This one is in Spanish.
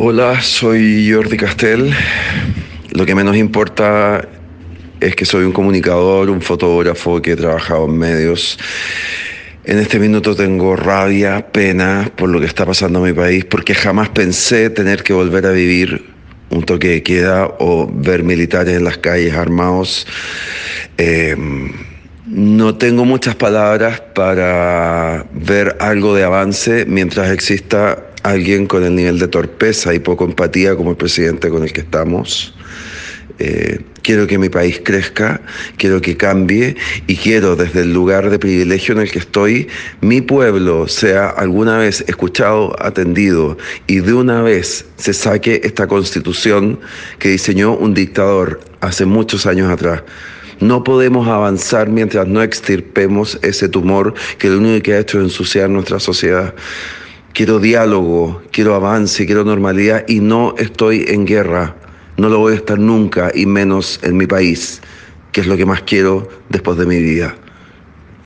Hola, soy Jordi Castel. Lo que menos importa es que soy un comunicador, un fotógrafo que he trabajado en medios. En este minuto tengo rabia, pena por lo que está pasando en mi país, porque jamás pensé tener que volver a vivir un toque de queda o ver militares en las calles armados. Eh, no tengo muchas palabras para ver algo de avance mientras exista alguien con el nivel de torpeza y poco empatía como el presidente con el que estamos. Eh, quiero que mi país crezca, quiero que cambie y quiero desde el lugar de privilegio en el que estoy, mi pueblo sea alguna vez escuchado, atendido y de una vez se saque esta constitución que diseñó un dictador hace muchos años atrás. No podemos avanzar mientras no extirpemos ese tumor que lo único que ha hecho es ensuciar nuestra sociedad. Quiero diálogo, quiero avance, quiero normalidad y no estoy en guerra. No lo voy a estar nunca y menos en mi país, que es lo que más quiero después de mi vida.